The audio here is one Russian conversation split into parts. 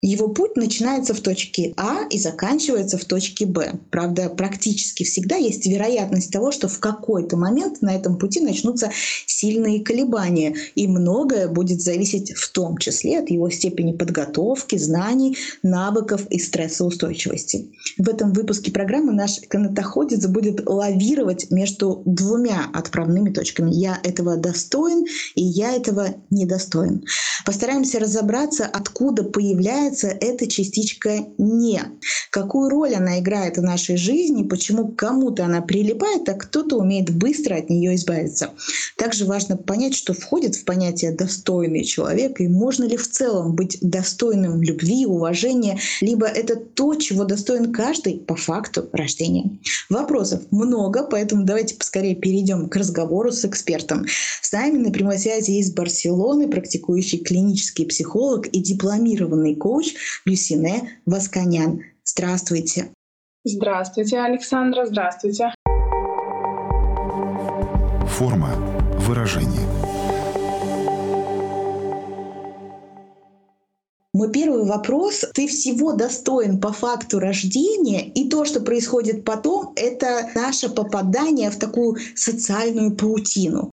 его путь начинается в точке А и заканчивается в точке Б. Правда, практически всегда есть вероятность того, что в какой-то момент на этом пути начнутся сильные колебания, и многое будет зависеть в том числе от его степени подготовки, знаний, навыков и стрессоустойчивости. В этом выпуске программы наш канатоходец будет лавировать между двумя отправными точками. Я этого достоин, и я этого недостоин. Постараемся разобраться, откуда появляется является эта частичка «не». Какую роль она играет в нашей жизни, почему кому-то она прилипает, а кто-то умеет быстро от нее избавиться. Также важно понять, что входит в понятие «достойный человек» и можно ли в целом быть достойным любви, уважения, либо это то, чего достоин каждый по факту рождения. Вопросов много, поэтому давайте поскорее перейдем к разговору с экспертом. С нами на прямой связи из Барселоны практикующий клинический психолог и дипломированный коуч коуч Люсине Васканян. Здравствуйте. Здравствуйте, Александра. Здравствуйте. Форма выражения. Мой первый вопрос. Ты всего достоин по факту рождения, и то, что происходит потом, это наше попадание в такую социальную паутину.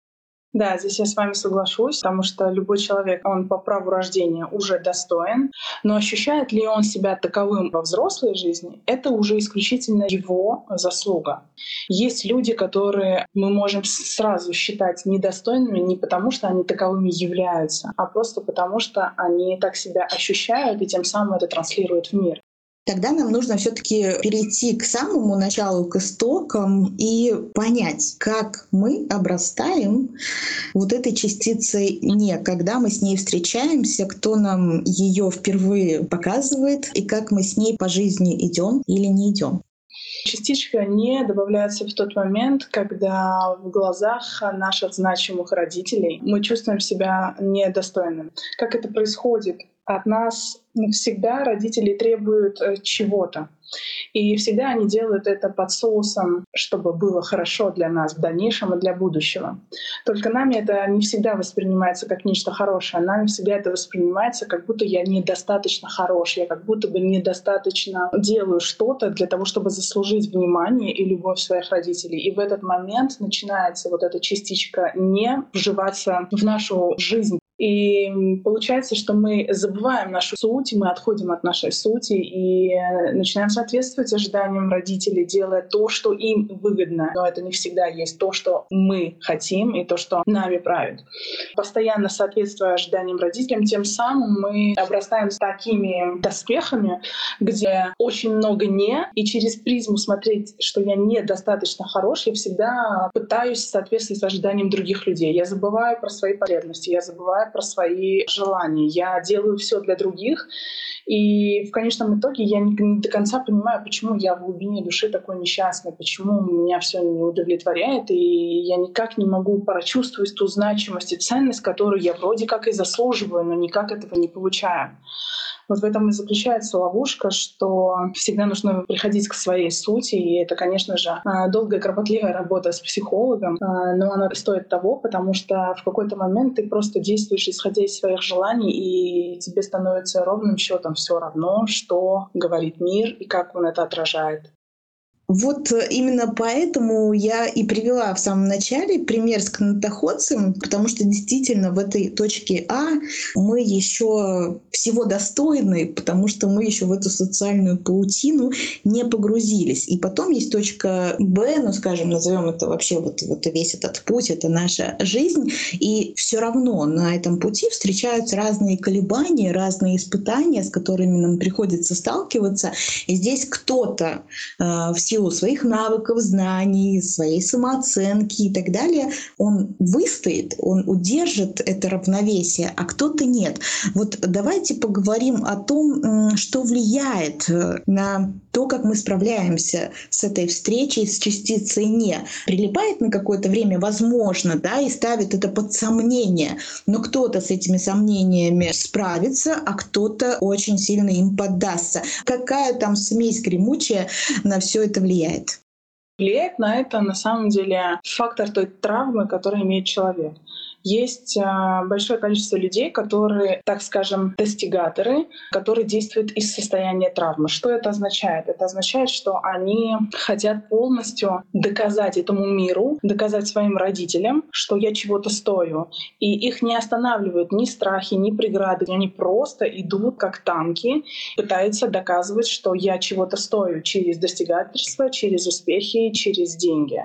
Да, здесь я с вами соглашусь, потому что любой человек, он по праву рождения уже достоин, но ощущает ли он себя таковым во взрослой жизни, это уже исключительно его заслуга. Есть люди, которые мы можем сразу считать недостойными не потому, что они таковыми являются, а просто потому, что они так себя ощущают и тем самым это транслируют в мир тогда нам нужно все-таки перейти к самому началу, к истокам и понять, как мы обрастаем вот этой частицей «не», когда мы с ней встречаемся, кто нам ее впервые показывает и как мы с ней по жизни идем или не идем. Частичка не добавляется в тот момент, когда в глазах наших значимых родителей мы чувствуем себя недостойным. Как это происходит? От нас всегда родители требуют э, чего-то. И всегда они делают это под соусом, чтобы было хорошо для нас в дальнейшем и для будущего. Только нами это не всегда воспринимается как нечто хорошее. Нами всегда это воспринимается, как будто я недостаточно хорош, я как будто бы недостаточно делаю что-то для того, чтобы заслужить внимание и любовь своих родителей. И в этот момент начинается вот эта частичка не вживаться в нашу жизнь и получается, что мы забываем нашу суть, мы отходим от нашей сути и начинаем соответствовать ожиданиям родителей, делая то, что им выгодно. Но это не всегда есть то, что мы хотим и то, что нами правит. Постоянно соответствуя ожиданиям родителям, тем самым мы обрастаем с такими доспехами, где очень много «не», и через призму смотреть, что я недостаточно хорош, я всегда пытаюсь соответствовать ожиданиям других людей. Я забываю про свои потребности, я забываю про свои желания. Я делаю все для других. И в конечном итоге я не, не до конца понимаю, почему я в глубине души такой несчастный, почему меня все не удовлетворяет, и я никак не могу прочувствовать ту значимость и ценность, которую я вроде как и заслуживаю, но никак этого не получаю. Вот в этом и заключается ловушка, что всегда нужно приходить к своей сути, и это, конечно же, а, долгая, кропотливая работа с психологом, а, но она стоит того, потому что в какой-то момент ты просто действуешь исходя из своих желаний, и тебе становится ровным счетом все равно, что говорит мир и как он это отражает. Вот э, именно поэтому я и привела в самом начале пример с канатоходцем, потому что действительно в этой точке А мы еще всего достойны, потому что мы еще в эту социальную паутину не погрузились. И потом есть точка Б, ну скажем, назовем это вообще вот, вот весь этот путь, это наша жизнь. И все равно на этом пути встречаются разные колебания, разные испытания, с которыми нам приходится сталкиваться. И здесь кто-то э, в силу силу своих навыков, знаний, своей самооценки и так далее, он выстоит, он удержит это равновесие, а кто-то нет. Вот давайте поговорим о том, что влияет э, на то, как мы справляемся с этой встречей с частицей «не». Прилипает на какое-то время, возможно, да, и ставит это под сомнение. Но кто-то с этими сомнениями справится, а кто-то очень сильно им поддастся. Какая там смесь гремучая на все это влияет? Влияет на это на самом деле фактор той травмы, которую имеет человек есть а, большое количество людей, которые, так скажем, достигаторы, которые действуют из состояния травмы. Что это означает? Это означает, что они хотят полностью доказать этому миру, доказать своим родителям, что я чего-то стою. И их не останавливают ни страхи, ни преграды. Они просто идут как танки, пытаются доказывать, что я чего-то стою через достигательство, через успехи, через деньги.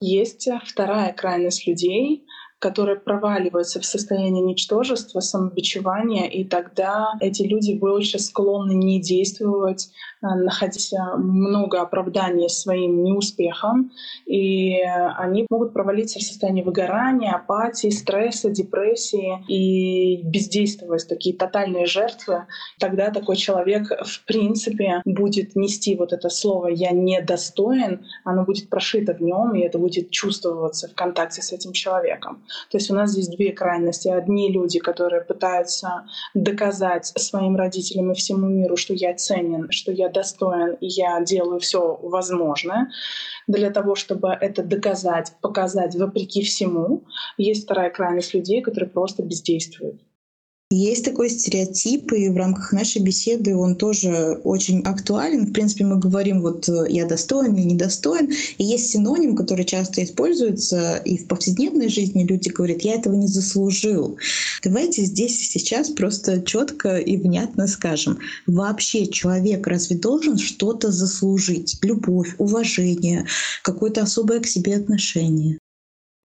Есть вторая крайность людей, которые проваливаются в состояние ничтожества, самобичевания, и тогда эти люди больше склонны не действовать, а, находить много оправданий своим неуспехам, и они могут провалиться в состоянии выгорания, апатии, стресса, депрессии и бездействовать, такие тотальные жертвы. Тогда такой человек в принципе будет нести вот это слово «я недостоин», оно будет прошито в нем, и это будет чувствоваться в контакте с этим человеком. То есть у нас здесь две крайности. Одни люди, которые пытаются доказать своим родителям и всему миру, что я ценен, что я достоин, и я делаю все возможное для того, чтобы это доказать, показать вопреки всему. Есть вторая крайность людей, которые просто бездействуют. Есть такой стереотип, и в рамках нашей беседы он тоже очень актуален. В принципе, мы говорим вот э, «я достоин», «я недостоин». И есть синоним, который часто используется и в повседневной жизни. Люди говорят «я этого не заслужил». Давайте здесь и сейчас просто четко и внятно скажем. Вообще человек разве должен что-то заслужить? Любовь, уважение, какое-то особое к себе отношение?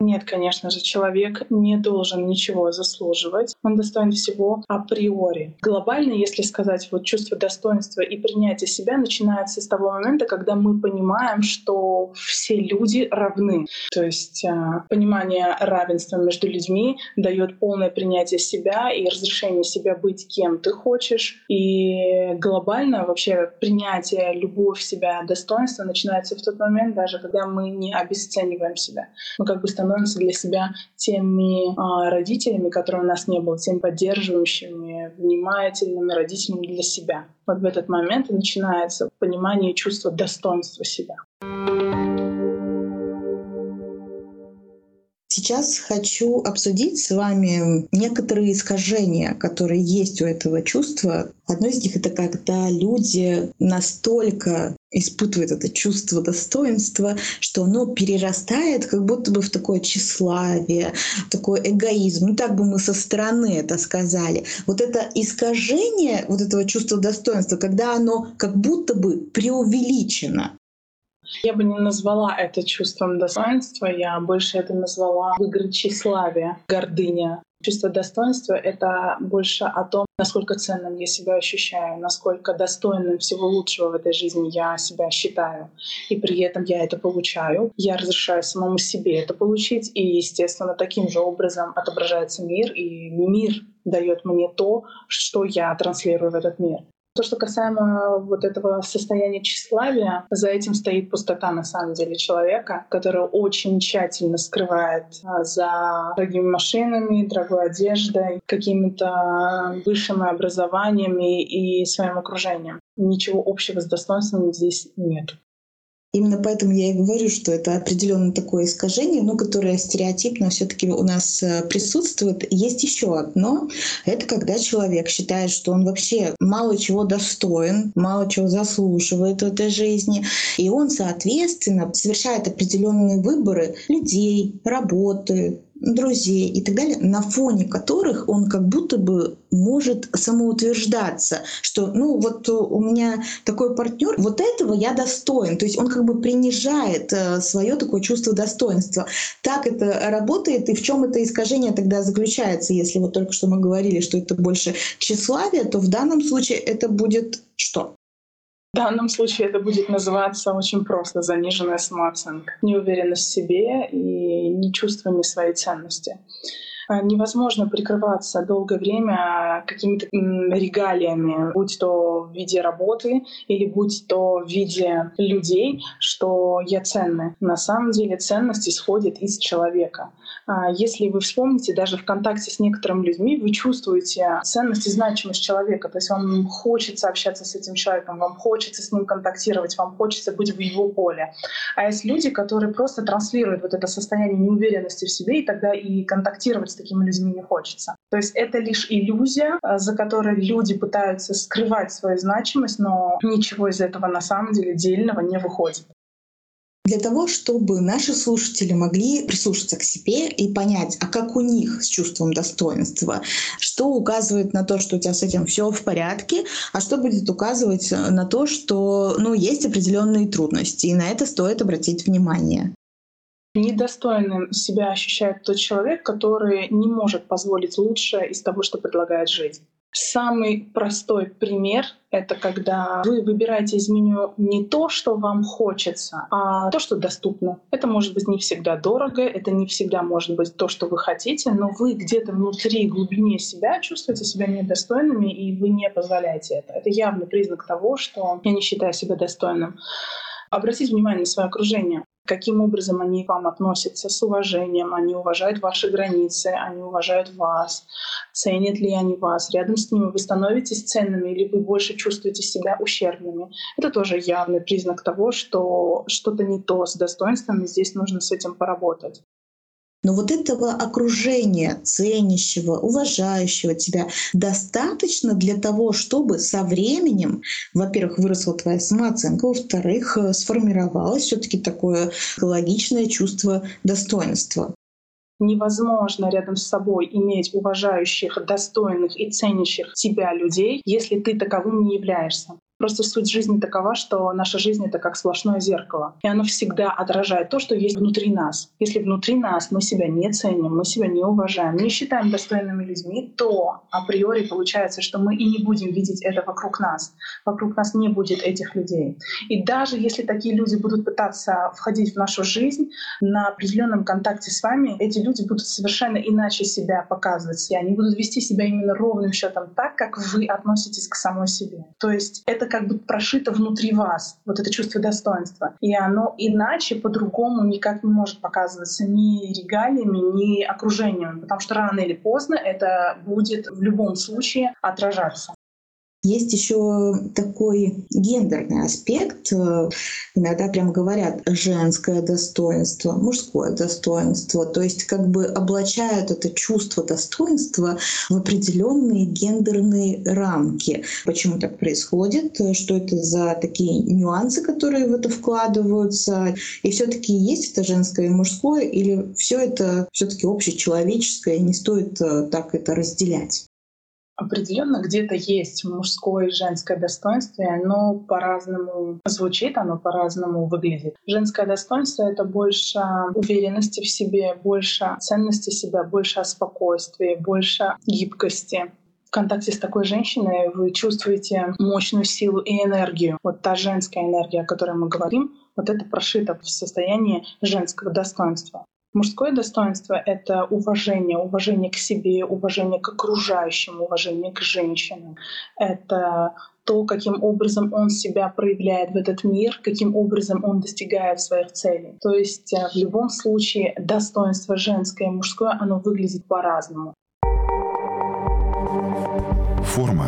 Нет, конечно же, человек не должен ничего заслуживать. Он достоин всего априори. Глобально, если сказать, вот чувство достоинства и принятие себя начинается с того момента, когда мы понимаем, что все люди равны. То есть э, понимание равенства между людьми дает полное принятие себя и разрешение себя быть кем ты хочешь. И глобально вообще принятие, любовь себя, достоинство начинается в тот момент, даже когда мы не обесцениваем себя. Мы как бы становимся становимся для себя теми а, родителями, которые у нас не было, теми поддерживающими, внимательными родителями для себя. Вот в этот момент и начинается понимание и чувство достоинства себя. Сейчас хочу обсудить с вами некоторые искажения, которые есть у этого чувства. Одно из них — это когда люди настолько испытывают это чувство достоинства, что оно перерастает как будто бы в такое тщеславие, такой эгоизм. Ну так бы мы со стороны это сказали. Вот это искажение вот этого чувства достоинства, когда оно как будто бы преувеличено. Я бы не назвала это чувством достоинства, я больше это назвала выиграть тщеславие, гордыня. Чувство достоинства — это больше о том, насколько ценным я себя ощущаю, насколько достойным всего лучшего в этой жизни я себя считаю. И при этом я это получаю. Я разрешаю самому себе это получить. И, естественно, таким же образом отображается мир, и мир дает мне то, что я транслирую в этот мир. То, что касаемо вот этого состояния тщеславия, за этим стоит пустота на самом деле человека, который очень тщательно скрывает а, за дорогими машинами, дорогой одеждой, какими-то высшими образованиями и своим окружением. Ничего общего с достоинством здесь нет. Именно поэтому я и говорю, что это определенно такое искажение, но которое стереотипно все-таки у нас э, присутствует. Есть еще одно. Это когда человек считает, что он вообще мало чего достоин, мало чего заслуживает в этой жизни. И он, соответственно, совершает определенные выборы людей, работы, друзей и так далее, на фоне которых он как будто бы может самоутверждаться, что ну вот у меня такой партнер, вот этого я достоин. То есть он как бы принижает э, свое такое чувство достоинства. Так это работает, и в чем это искажение тогда заключается, если вот только что мы говорили, что это больше тщеславие, то в данном случае это будет что? В данном случае это будет называться очень просто заниженная самооценка, неуверенность в себе и не чувствование своей ценности. А, невозможно прикрываться долгое время какими-то регалиями, будь то в виде работы или будь то в виде людей, что я ценный. На самом деле ценность исходит из человека. А, если вы вспомните, даже в контакте с некоторыми людьми вы чувствуете ценность и значимость человека. То есть вам хочется общаться с этим человеком, вам хочется с ним контактировать, вам хочется быть в его поле. А есть люди, которые просто транслируют вот это состояние неуверенности в себе, и тогда и контактировать с такими людьми не хочется. То есть это лишь иллюзия, а, за которой люди пытаются скрывать свою значимость, но ничего из этого на самом деле дельного не выходит. Для того, чтобы наши слушатели могли прислушаться к себе и понять, а как у них с чувством достоинства, что указывает на то, что у тебя с этим все в порядке, а что будет указывать на то, что ну, есть определенные трудности, и на это стоит обратить внимание. Недостойным себя ощущает тот человек, который не может позволить лучшее из того, что предлагает жизнь. Самый простой пример — это когда вы выбираете из меню не то, что вам хочется, а то, что доступно. Это может быть не всегда дорого, это не всегда может быть то, что вы хотите, но вы где-то внутри, глубине себя чувствуете себя недостойными, и вы не позволяете это. Это явный признак того, что я не считаю себя достойным. Обратите внимание на свое окружение каким образом они к вам относятся с уважением, они уважают ваши границы, они уважают вас, ценят ли они вас, рядом с ними вы становитесь ценными или вы больше чувствуете себя ущербными. Это тоже явный признак того, что что-то не то с достоинством, и здесь нужно с этим поработать. Но вот этого окружения, ценящего, уважающего тебя, достаточно для того, чтобы со временем, во-первых, выросла твоя самооценка, во-вторых, э, сформировалось все-таки такое экологичное чувство достоинства невозможно рядом с собой иметь уважающих, достойных и ценящих тебя людей, если ты таковым не являешься. Просто суть жизни такова, что наша жизнь — это как сплошное зеркало. И оно всегда отражает то, что есть внутри нас. Если внутри нас мы себя не ценим, мы себя не уважаем, не считаем достойными людьми, то априори получается, что мы и не будем видеть это вокруг нас. Вокруг нас не будет этих людей. И даже если такие люди будут пытаться входить в нашу жизнь, на определенном контакте с вами эти люди будут совершенно иначе себя показывать. И они будут вести себя именно ровным счетом так, как вы относитесь к самой себе. То есть это это как бы прошито внутри вас, вот это чувство достоинства. И оно иначе, по-другому никак не может показываться ни регалиями, ни окружением, потому что рано или поздно это будет в любом случае отражаться. Есть еще такой гендерный аспект. Иногда прям говорят женское достоинство, мужское достоинство. То есть как бы облачают это чувство достоинства в определенные гендерные рамки. Почему так происходит? Что это за такие нюансы, которые в это вкладываются? И все-таки есть это женское и мужское, или все это все-таки общечеловеческое, не стоит э, так это разделять? Определенно где-то есть мужское и женское достоинство, и оно по-разному звучит, оно по-разному выглядит. Женское достоинство — это больше уверенности в себе, больше ценности себя, больше спокойствия, больше гибкости. В контакте с такой женщиной вы чувствуете мощную силу и энергию. Вот та женская энергия, о которой мы говорим, вот это прошито в состоянии женского достоинства. Мужское достоинство — это уважение, уважение к себе, уважение к окружающим, уважение к женщинам. Это то, каким образом он себя проявляет в этот мир, каким образом он достигает своих целей. То есть э, в любом случае достоинство женское и мужское, оно выглядит по-разному. Форма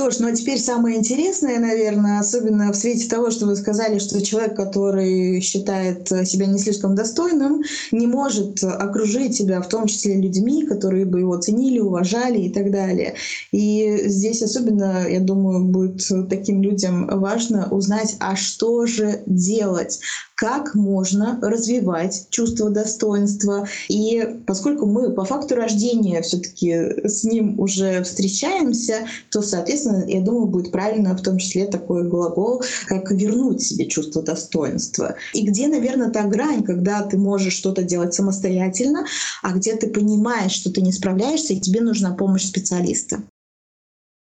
Что ж, ну а теперь самое интересное, наверное, особенно в свете того, что вы сказали, что человек, который считает себя не слишком достойным, не может окружить себя в том числе людьми, которые бы его ценили, уважали и так далее. И здесь особенно, я думаю, будет таким людям важно узнать, а что же делать, как можно развивать чувство достоинства. И поскольку мы по факту рождения все таки с ним уже встречаемся, то, соответственно, я думаю, будет правильно в том числе такой глагол, как вернуть себе чувство достоинства. И где, наверное, та грань, когда ты можешь что-то делать самостоятельно, а где ты понимаешь, что ты не справляешься, и тебе нужна помощь специалиста.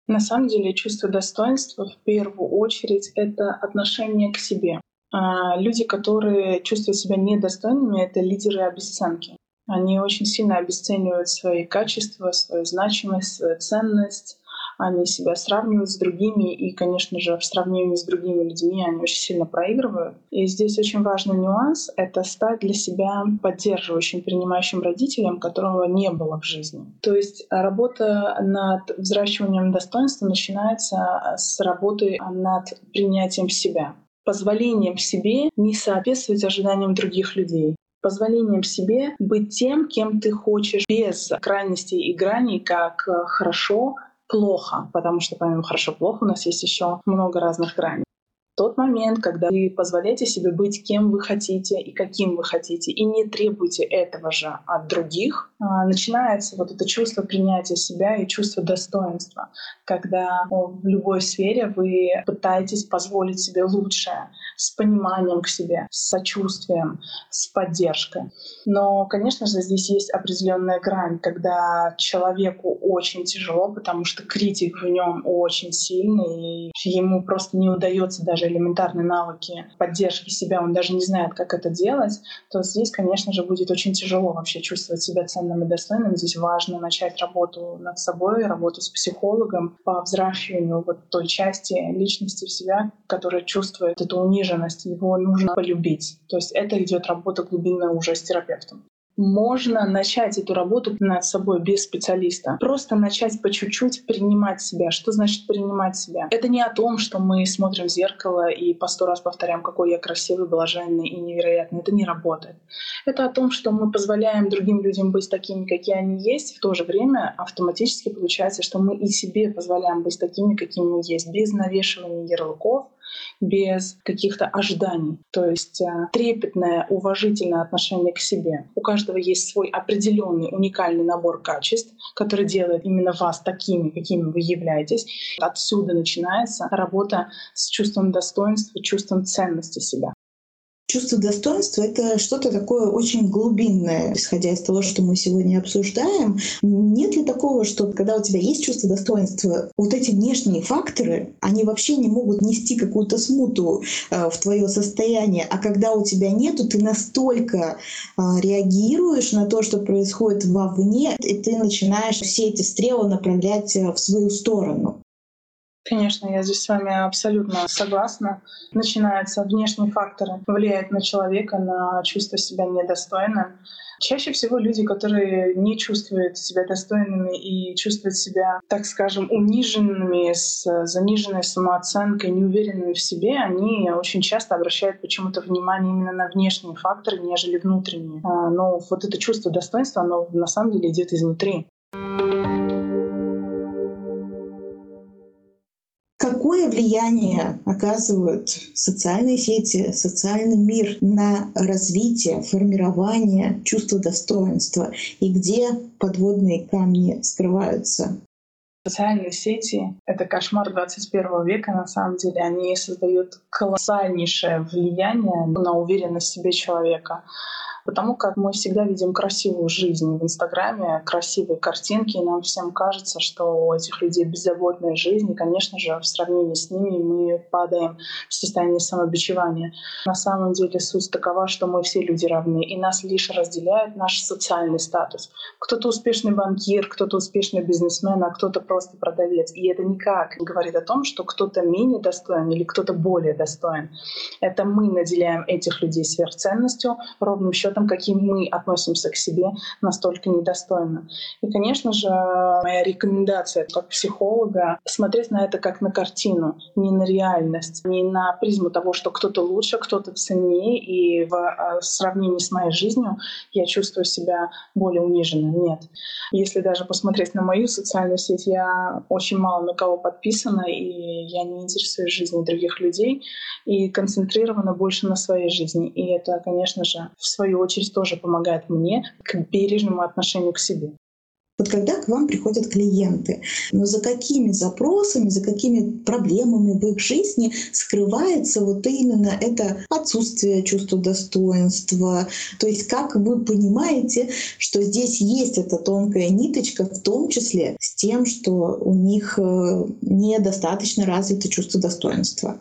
На самом деле чувство достоинства в первую очередь это отношение к себе. А, люди, которые чувствуют себя недостойными, это лидеры обесценки. Они очень сильно обесценивают свои качества, свою значимость, свою ценность. Они себя сравнивают с другими, и, конечно же, в сравнении с другими людьми они очень сильно проигрывают. И здесь очень важный нюанс — это стать для себя поддерживающим, принимающим родителем, которого не было в жизни. То есть работа над взращиванием достоинства начинается с работы над принятием себя позволением себе не соответствовать ожиданиям других людей. Позволением себе быть тем, кем ты хочешь, без крайностей и граней, как э, хорошо, плохо, потому что помимо хорошо-плохо у нас есть еще много разных граней тот момент, когда вы позволяете себе быть кем вы хотите и каким вы хотите, и не требуете этого же от других, а, начинается вот это чувство принятия себя и чувство достоинства, когда в любой сфере вы пытаетесь позволить себе лучшее с пониманием к себе, с сочувствием, с поддержкой. Но, конечно же, здесь есть определенная грань, когда человеку очень тяжело, потому что критик в нем очень сильный, и ему просто не удается даже элементарные навыки поддержки себя, он даже не знает, как это делать, то здесь, конечно же, будет очень тяжело вообще чувствовать себя ценным и достойным. Здесь важно начать работу над собой, работу с психологом по взращиванию вот той части личности в себя, которая чувствует эту униженность. Его нужно полюбить. То есть это идет работа глубинная уже с терапевтом можно начать эту работу над собой без специалиста. Просто начать по чуть-чуть принимать себя. Что значит принимать себя? Это не о том, что мы смотрим в зеркало и по сто раз повторяем, какой я красивый, блаженный и невероятный. Это не работает. Это о том, что мы позволяем другим людям быть такими, какие они есть, в то же время автоматически получается, что мы и себе позволяем быть такими, какими мы есть, без навешивания ярлыков, без каких-то ожиданий. То есть э, трепетное, уважительное отношение к себе. У каждого есть свой определенный уникальный набор качеств, который делает именно вас такими, какими вы являетесь. Отсюда начинается работа с чувством достоинства, чувством ценности себя. Чувство достоинства — это что-то такое очень глубинное, исходя из того, что мы сегодня обсуждаем. Нет ли такого, что когда у тебя есть чувство достоинства, вот эти внешние факторы, они вообще не могут нести какую-то смуту э, в твое состояние, а когда у тебя нету, ты настолько э, реагируешь на то, что происходит вовне, и ты начинаешь все эти стрелы направлять э, в свою сторону. Конечно, я здесь с вами абсолютно согласна. Начинаются внешние факторы, влияют на человека, на чувство себя недостойным. Чаще всего люди, которые не чувствуют себя достойными и чувствуют себя, так скажем, униженными, с заниженной самооценкой, неуверенными в себе, они очень часто обращают почему-то внимание именно на внешние факторы, нежели внутренние. А, но вот это чувство достоинства, оно на самом деле идет изнутри. Какое влияние оказывают социальные сети, социальный мир на развитие, формирование чувства достоинства и где подводные камни скрываются? Социальные сети — это кошмар 21 века, на самом деле. Они создают колоссальнейшее влияние на уверенность в себе человека потому как мы всегда видим красивую жизнь в Инстаграме, красивые картинки, и нам всем кажется, что у этих людей беззаботная жизнь, и, конечно же, в сравнении с ними мы падаем в состояние самобичевания. На самом деле суть такова, что мы все люди равны, и нас лишь разделяет наш социальный статус. Кто-то успешный банкир, кто-то успешный бизнесмен, а кто-то просто продавец. И это никак не говорит о том, что кто-то менее достоин или кто-то более достоин. Это мы наделяем этих людей сверхценностью, ровным счетом учетом, каким мы относимся к себе, настолько недостойно. И, конечно же, моя рекомендация как психолога — смотреть на это как на картину, не на реальность, не на призму того, что кто-то лучше, кто-то ценнее, и в а, сравнении с моей жизнью я чувствую себя более униженной. Нет. Если даже посмотреть на мою социальную сеть, я очень мало на кого подписана, и я не интересуюсь жизнью других людей, и концентрирована больше на своей жизни. И это, конечно же, в свою очередь тоже помогает мне к бережному отношению к себе. Вот когда к вам приходят клиенты, но за какими запросами, за какими проблемами в их жизни скрывается вот именно это отсутствие чувства достоинства. То есть как вы понимаете, что здесь есть эта тонкая ниточка, в том числе с тем, что у них э, недостаточно развито чувство достоинства.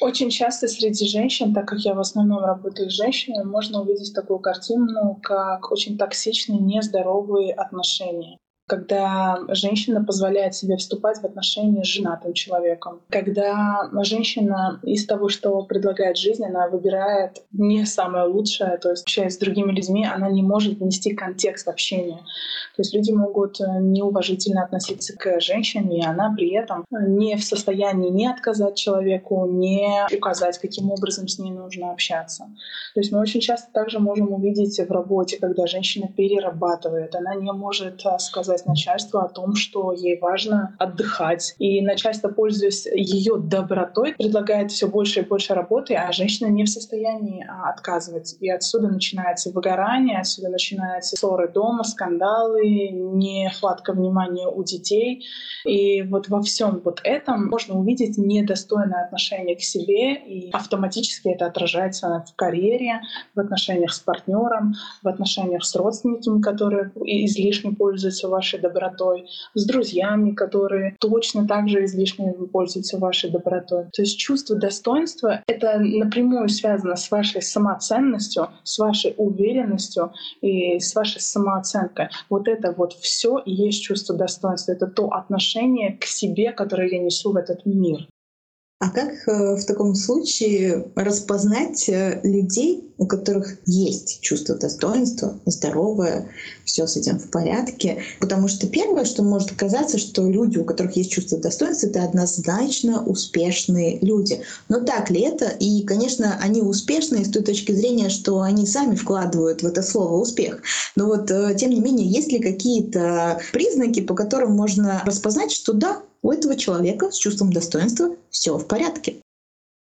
Очень часто среди женщин, так как я в основном работаю с женщинами, можно увидеть такую картину, как очень токсичные, нездоровые отношения когда женщина позволяет себе вступать в отношения с женатым человеком, когда женщина из того, что предлагает жизнь, она выбирает не самое лучшее, то есть общаясь с другими людьми, она не может внести контекст общения. То есть люди могут неуважительно относиться к женщине, и она при этом не в состоянии не отказать человеку, не указать, каким образом с ней нужно общаться. То есть мы очень часто также можем увидеть в работе, когда женщина перерабатывает, она не может сказать сказать начальству о том, что ей важно отдыхать. И начальство, пользуясь ее добротой, предлагает все больше и больше работы, а женщина не в состоянии а, отказывать. И отсюда начинается выгорание, отсюда начинаются ссоры дома, скандалы, нехватка внимания у детей. И вот во всем вот этом можно увидеть недостойное отношение к себе, и автоматически это отражается в карьере, в отношениях с партнером, в отношениях с родственниками, которые излишне пользуются вашей вашей добротой, с друзьями, которые точно так же излишне пользуются вашей добротой. То есть чувство достоинства — это напрямую связано с вашей самоценностью, с вашей уверенностью и с вашей самооценкой. Вот это вот все и есть чувство достоинства. Это то отношение к себе, которое я несу в этот мир. А как э, в таком случае распознать э, людей, у которых есть чувство достоинства, здоровое, все с этим в порядке? Потому что первое, что может казаться, что люди, у которых есть чувство достоинства, это однозначно успешные люди. Но так ли это? И, конечно, они успешные с той точки зрения, что они сами вкладывают в это слово успех. Но вот, э, тем не менее, есть ли какие-то признаки, по которым можно распознать, что да, у этого человека с чувством достоинства все в порядке.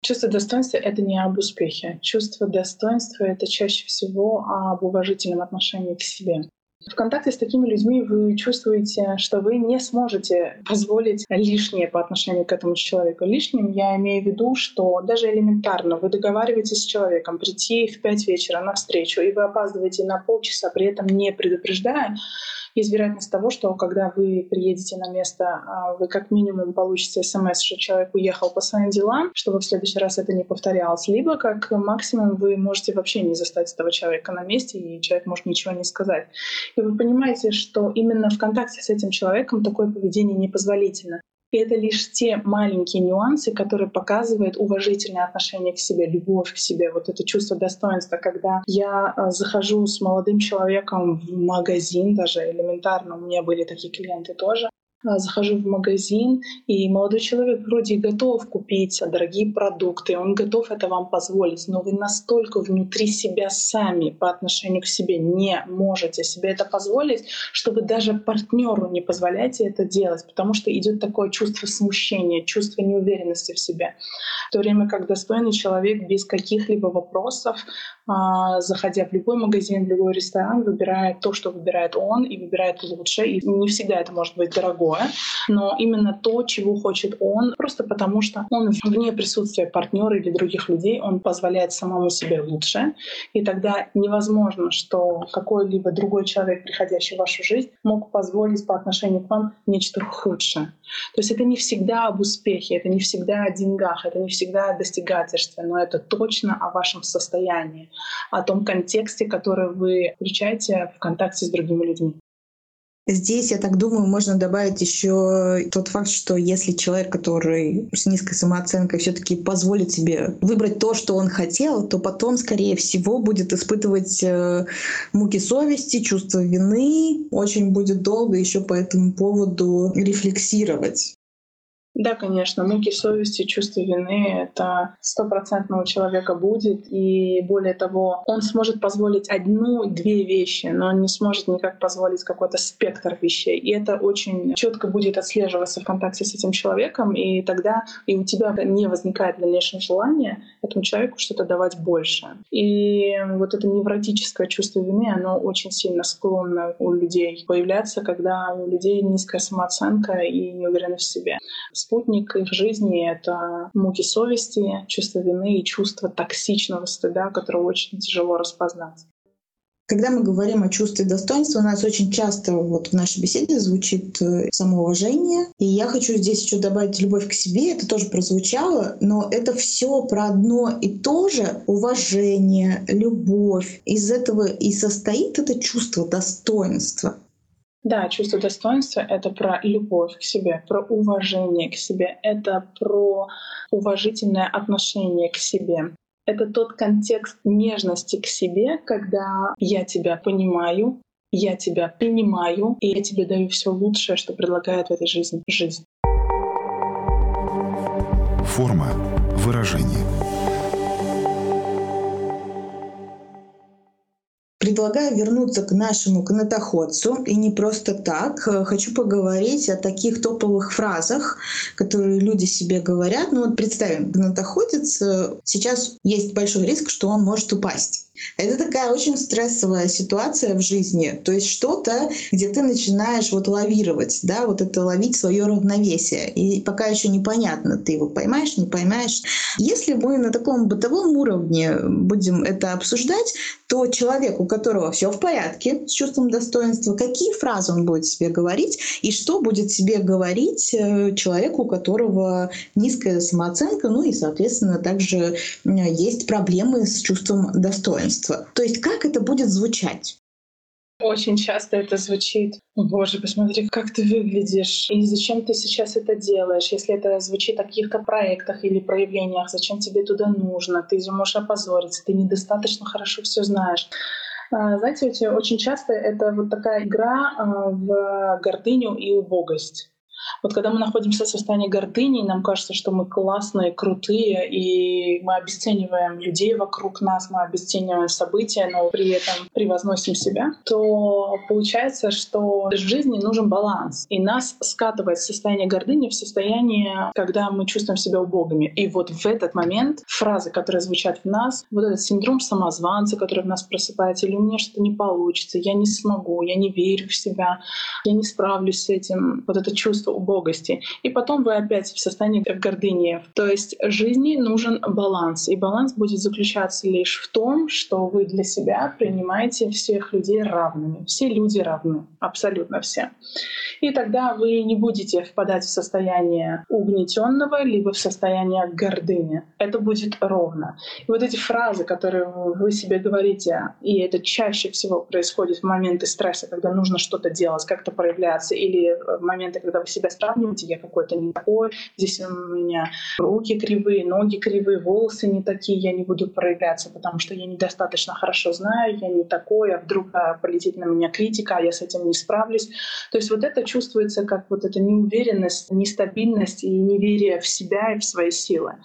Чувство достоинства — это не об успехе. Чувство достоинства — это чаще всего об уважительном отношении к себе. В контакте с такими людьми вы чувствуете, что вы не сможете позволить лишнее по отношению к этому человеку. Лишним я имею в виду, что даже элементарно вы договариваетесь с человеком прийти в 5 вечера на встречу, и вы опаздываете на полчаса, при этом не предупреждая, есть вероятность того, что когда вы приедете на место, а, вы как минимум получите смс, что человек уехал по своим делам, чтобы в следующий раз это не повторялось. Либо как максимум вы можете вообще не застать этого человека на месте, и человек может ничего не сказать. И вы понимаете, что именно в контакте с этим человеком такое поведение непозволительно. И это лишь те маленькие нюансы, которые показывают уважительное отношение к себе, любовь к себе, вот это чувство достоинства, когда я э, захожу с молодым человеком в магазин, даже элементарно, у меня были такие клиенты тоже, захожу в магазин, и молодой человек вроде готов купить дорогие продукты, он готов это вам позволить, но вы настолько внутри себя сами по отношению к себе не можете себе это позволить, что вы даже партнеру не позволяете это делать, потому что идет такое чувство смущения, чувство неуверенности в себе. В то время как достойный человек без каких-либо вопросов, а, заходя в любой магазин, в любой ресторан, выбирает то, что выбирает он, и выбирает лучше. И не всегда это может быть дорого другое, но именно то, чего хочет он, просто потому что он вне присутствия партнера или других людей, он позволяет самому себе лучше. И тогда невозможно, что какой-либо другой человек, приходящий в вашу жизнь, мог позволить по отношению к вам нечто худшее. То есть это не всегда об успехе, это не всегда о деньгах, это не всегда о достигательстве, но это точно о вашем состоянии, о том контексте, который вы включаете в контакте с другими людьми. Здесь, я так думаю, можно добавить еще тот факт, что если человек, который с низкой самооценкой все-таки позволит себе выбрать то, что он хотел, то потом, скорее всего, будет испытывать э, муки совести, чувство вины, очень будет долго еще по этому поводу рефлексировать. Да, конечно, муки совести, чувство вины — это стопроцентно у человека будет. И более того, он сможет позволить одну-две вещи, но он не сможет никак позволить какой-то спектр вещей. И это очень четко будет отслеживаться в контакте с этим человеком, и тогда и у тебя не возникает дальнейшего желания этому человеку что-то давать больше. И вот это невротическое чувство вины, оно очень сильно склонно у людей появляться, когда у людей низкая самооценка и неуверенность в себе спутник их жизни — это муки совести, чувство вины и чувство токсичного стыда, которое очень тяжело распознать. Когда мы говорим о чувстве достоинства, у нас очень часто вот в нашей беседе звучит э, самоуважение. И я хочу здесь еще добавить любовь к себе. Это тоже прозвучало, но это все про одно и то же уважение, любовь. Из этого и состоит это чувство достоинства. Да, чувство достоинства — это про любовь к себе, про уважение к себе, это про уважительное отношение к себе. Это тот контекст нежности к себе, когда я тебя понимаю, я тебя принимаю, и я тебе даю все лучшее, что предлагает в этой жизни жизнь. Форма выражения. Предлагаю вернуться к нашему канатоходцу. И не просто так. Хочу поговорить о таких топовых фразах, которые люди себе говорят. Ну вот представим, канатоходец, э, сейчас есть большой риск, что он может упасть. Это такая очень стрессовая ситуация в жизни. То есть что-то, где ты начинаешь вот лавировать, да, вот это ловить свое равновесие. И пока еще непонятно, ты его поймаешь, не поймаешь. Если мы на таком бытовом уровне будем это обсуждать, то человек, у которого все в порядке с чувством достоинства, какие фразы он будет себе говорить и что будет себе говорить э, человеку, у которого низкая самооценка, ну и, соответственно, также есть проблемы с чувством достоинства достоинства. То есть как это будет звучать? Очень часто это звучит. Боже, посмотри, как ты выглядишь. И зачем ты сейчас это делаешь? Если это звучит о каких-то проектах или проявлениях, зачем тебе туда нужно? Ты можешь опозориться, ты недостаточно хорошо все знаешь. А, знаете, очень часто это вот такая игра а, в гордыню и убогость. Вот когда мы находимся в состоянии гордыни, нам кажется, что мы классные, крутые, и мы обесцениваем людей вокруг нас, мы обесцениваем события, но при этом превозносим себя, то получается, что в жизни нужен баланс. И нас скатывает состояние гордыни в состояние, когда мы чувствуем себя убогими. И вот в этот момент фразы, которые звучат в нас, вот этот синдром самозванца, который в нас просыпается, или у меня что-то не получится, я не смогу, я не верю в себя, я не справлюсь с этим, вот это чувство убогости. И потом вы опять в состоянии гордыни. То есть жизни нужен баланс. И баланс будет заключаться лишь в том, что вы для себя принимаете всех людей равными. Все люди равны, абсолютно все. И тогда вы не будете впадать в состояние угнетенного, либо в состояние гордыни. Это будет ровно. И вот эти фразы, которые вы себе говорите, и это чаще всего происходит в моменты стресса, когда нужно что-то делать, как-то проявляться, или в моменты, когда вы себя сравнивать, я какой-то не такой, здесь у меня руки кривые, ноги кривые, волосы не такие, я не буду проявляться, потому что я недостаточно хорошо знаю, я не такой, а вдруг а, полетит на меня критика, а я с этим не справлюсь. То есть вот это чувствуется как вот эта неуверенность, нестабильность и неверие в себя и в свои силы.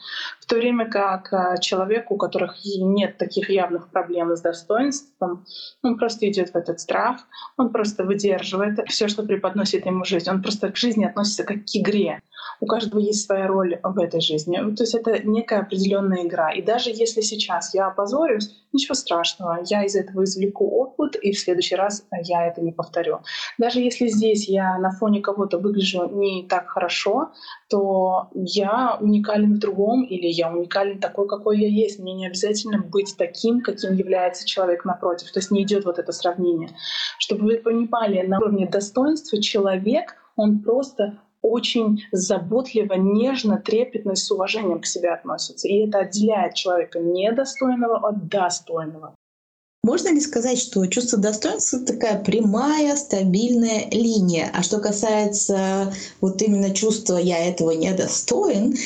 В то время как а, человек, у которых нет таких явных проблем с достоинством, он просто идет в этот страх, он просто выдерживает все, что преподносит ему жизнь. Он просто к жизни относится как к игре. У каждого есть своя роль в этой жизни. То есть это некая определенная игра. И даже если сейчас я опозорюсь, ничего страшного. Я из этого извлеку опыт, и в следующий раз я это не повторю. Даже если здесь я на фоне кого-то выгляжу не так хорошо, то я уникален в другом, или я уникален такой, какой я есть. Мне не обязательно быть таким, каким является человек напротив. То есть не идет вот это сравнение. Чтобы вы понимали, на уровне достоинства человек, он просто очень заботливо, нежно, трепетно и с уважением к себе относится. И это отделяет человека недостойного от достойного. Можно ли сказать, что чувство достоинства — такая прямая, стабильная линия? А что касается вот именно чувства «я этого не достоин»,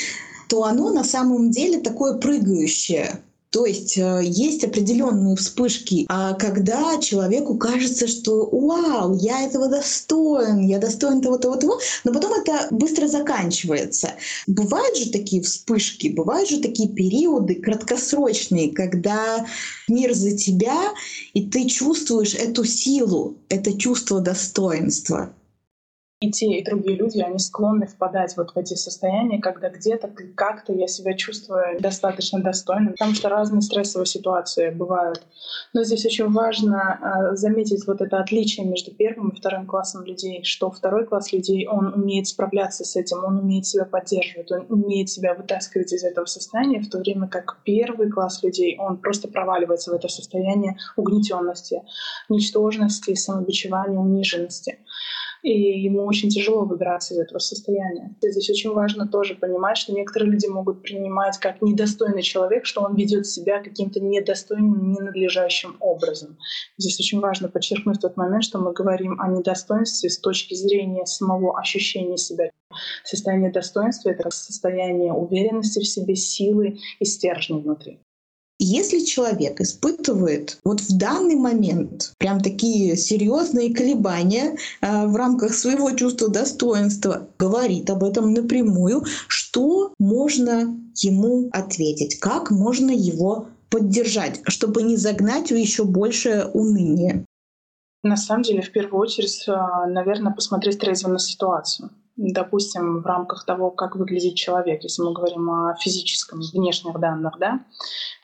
то оно на самом деле такое прыгающее. То есть э, есть определенные вспышки, а когда человеку кажется, что «Вау, я этого достоин, я достоин того-того-того», но потом это быстро заканчивается. Бывают же такие вспышки, бывают же такие периоды краткосрочные, когда мир за тебя, и ты чувствуешь эту силу, это чувство достоинства и те, и другие люди, они склонны впадать вот в эти состояния, когда где-то как-то я себя чувствую достаточно достойным, потому что разные стрессовые ситуации бывают. Но здесь очень важно э, заметить вот это отличие между первым и вторым классом людей, что второй класс людей, он умеет справляться с этим, он умеет себя поддерживать, он умеет себя вытаскивать из этого состояния, в то время как первый класс людей, он просто проваливается в это состояние угнетенности, ничтожности, самобичевания, униженности и ему очень тяжело выбираться из этого состояния. Здесь очень важно тоже понимать, что некоторые люди могут принимать как недостойный человек, что он ведет себя каким-то недостойным, ненадлежащим образом. Здесь очень важно подчеркнуть тот момент, что мы говорим о недостоинстве с точки зрения самого ощущения себя. Состояние достоинства — это состояние уверенности в себе, силы и стержня внутри. Если человек испытывает вот в данный момент прям такие серьезные колебания э, в рамках своего чувства достоинства, говорит об этом напрямую, что можно ему ответить, как можно его поддержать, чтобы не загнать в еще большее уныние? На самом деле, в первую очередь, э, наверное, посмотреть трезво на ситуацию допустим, в рамках того, как выглядит человек, если мы говорим о физическом, внешних данных, да,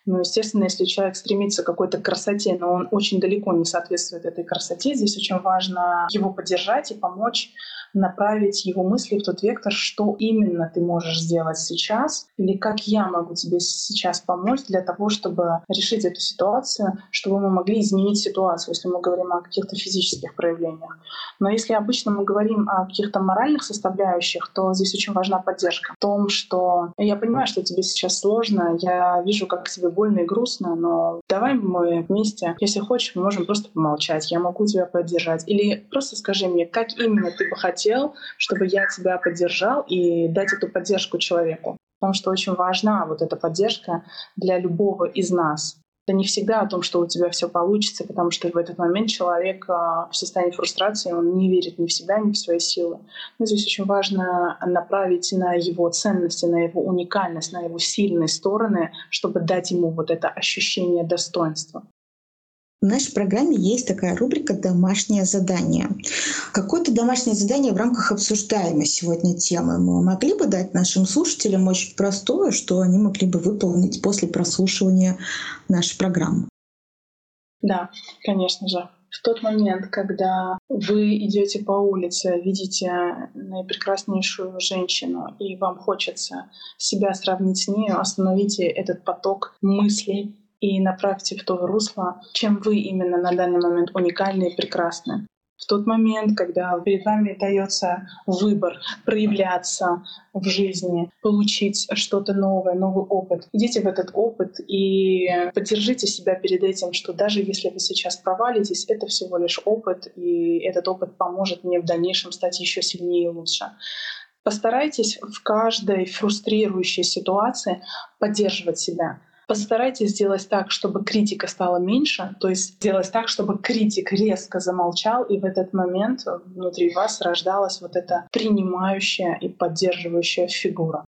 ну, естественно, если человек стремится к какой-то красоте, но он очень далеко не соответствует этой красоте, здесь очень важно его поддержать и помочь направить его мысли в тот вектор, что именно ты можешь сделать сейчас, или как я могу тебе сейчас помочь для того, чтобы решить эту ситуацию, чтобы мы могли изменить ситуацию, если мы говорим о каких-то физических проявлениях. Но если обычно мы говорим о каких-то моральных составляющих, то здесь очень важна поддержка. В том, что я понимаю, что тебе сейчас сложно, я вижу, как тебе больно и грустно, но давай мы вместе, если хочешь, мы можем просто помолчать, я могу тебя поддержать. Или просто скажи мне, как именно ты бы хотел чтобы я тебя поддержал и дать эту поддержку человеку. Потому что очень важна вот эта поддержка для любого из нас. Это не всегда о том, что у тебя все получится, потому что в этот момент человек а, в состоянии фрустрации, он не верит ни в себя, ни в свои силы. Но здесь очень важно направить на его ценности, на его уникальность, на его сильные стороны, чтобы дать ему вот это ощущение достоинства. В нашей программе есть такая рубрика «Домашнее задание». Какое-то домашнее задание в рамках обсуждаемой сегодня темы мы могли бы дать нашим слушателям очень простое, что они могли бы выполнить после прослушивания нашей программы? Да, конечно же. В тот момент, когда вы идете по улице, видите наипрекраснейшую женщину, и вам хочется себя сравнить с ней, остановите этот поток мыслей, и направьте в то русло, чем вы именно на данный момент уникальны и прекрасны. В тот момент, когда перед вами дается выбор проявляться в жизни, получить что-то новое, новый опыт, идите в этот опыт и поддержите себя перед этим, что даже если вы сейчас провалитесь, это всего лишь опыт, и этот опыт поможет мне в дальнейшем стать еще сильнее и лучше. Постарайтесь в каждой фрустрирующей ситуации поддерживать себя, Постарайтесь сделать так, чтобы критика стала меньше, то есть сделать так, чтобы критик резко замолчал, и в этот момент внутри вас рождалась вот эта принимающая и поддерживающая фигура.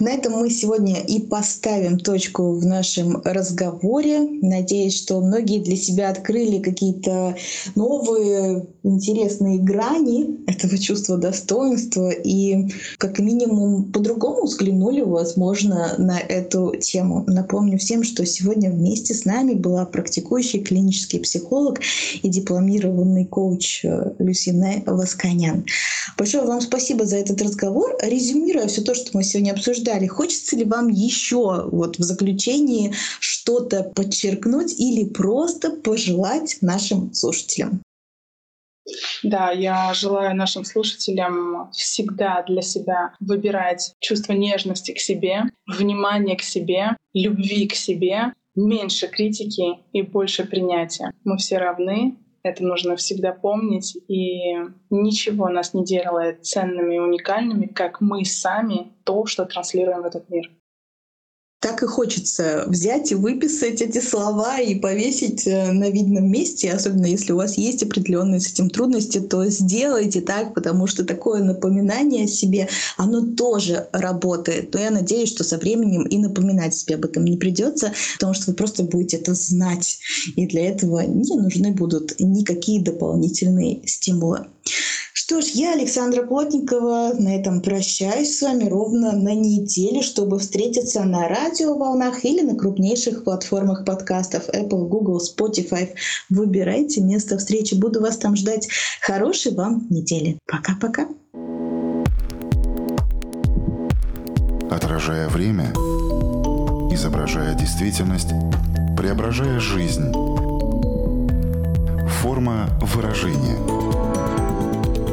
На этом мы сегодня и поставим точку в нашем разговоре. Надеюсь, что многие для себя открыли какие-то новые интересные грани этого чувства достоинства и как минимум по-другому взглянули, возможно, на эту тему. Напомню всем, что сегодня вместе с нами была практикующий клинический психолог и дипломированный коуч э, Люсина Васканян. Большое вам спасибо за этот разговор. Резюмируя все то, что мы сегодня обсуждали. Хочется ли вам еще вот в заключении что-то подчеркнуть или просто пожелать нашим слушателям? Да, я желаю нашим слушателям всегда для себя выбирать чувство нежности к себе, внимание к себе, любви к себе меньше критики и больше принятия. Мы все равны, это нужно всегда помнить, и ничего нас не делает ценными и уникальными, как мы сами то, что транслируем в этот мир так и хочется взять и выписать эти слова и повесить э, на видном месте, особенно если у вас есть определенные с этим трудности, то сделайте так, потому что такое напоминание о себе, оно тоже работает. Но я надеюсь, что со временем и напоминать себе об этом не придется, потому что вы просто будете это знать. И для этого не нужны будут никакие дополнительные стимулы. Что ж, я, Александра Плотникова, на этом прощаюсь с вами ровно на неделе, чтобы встретиться на радиоволнах или на крупнейших платформах подкастов Apple, Google, Spotify. Выбирайте место встречи. Буду вас там ждать. Хорошей вам недели. Пока-пока. Отражая время, изображая действительность, преображая жизнь. Форма выражения –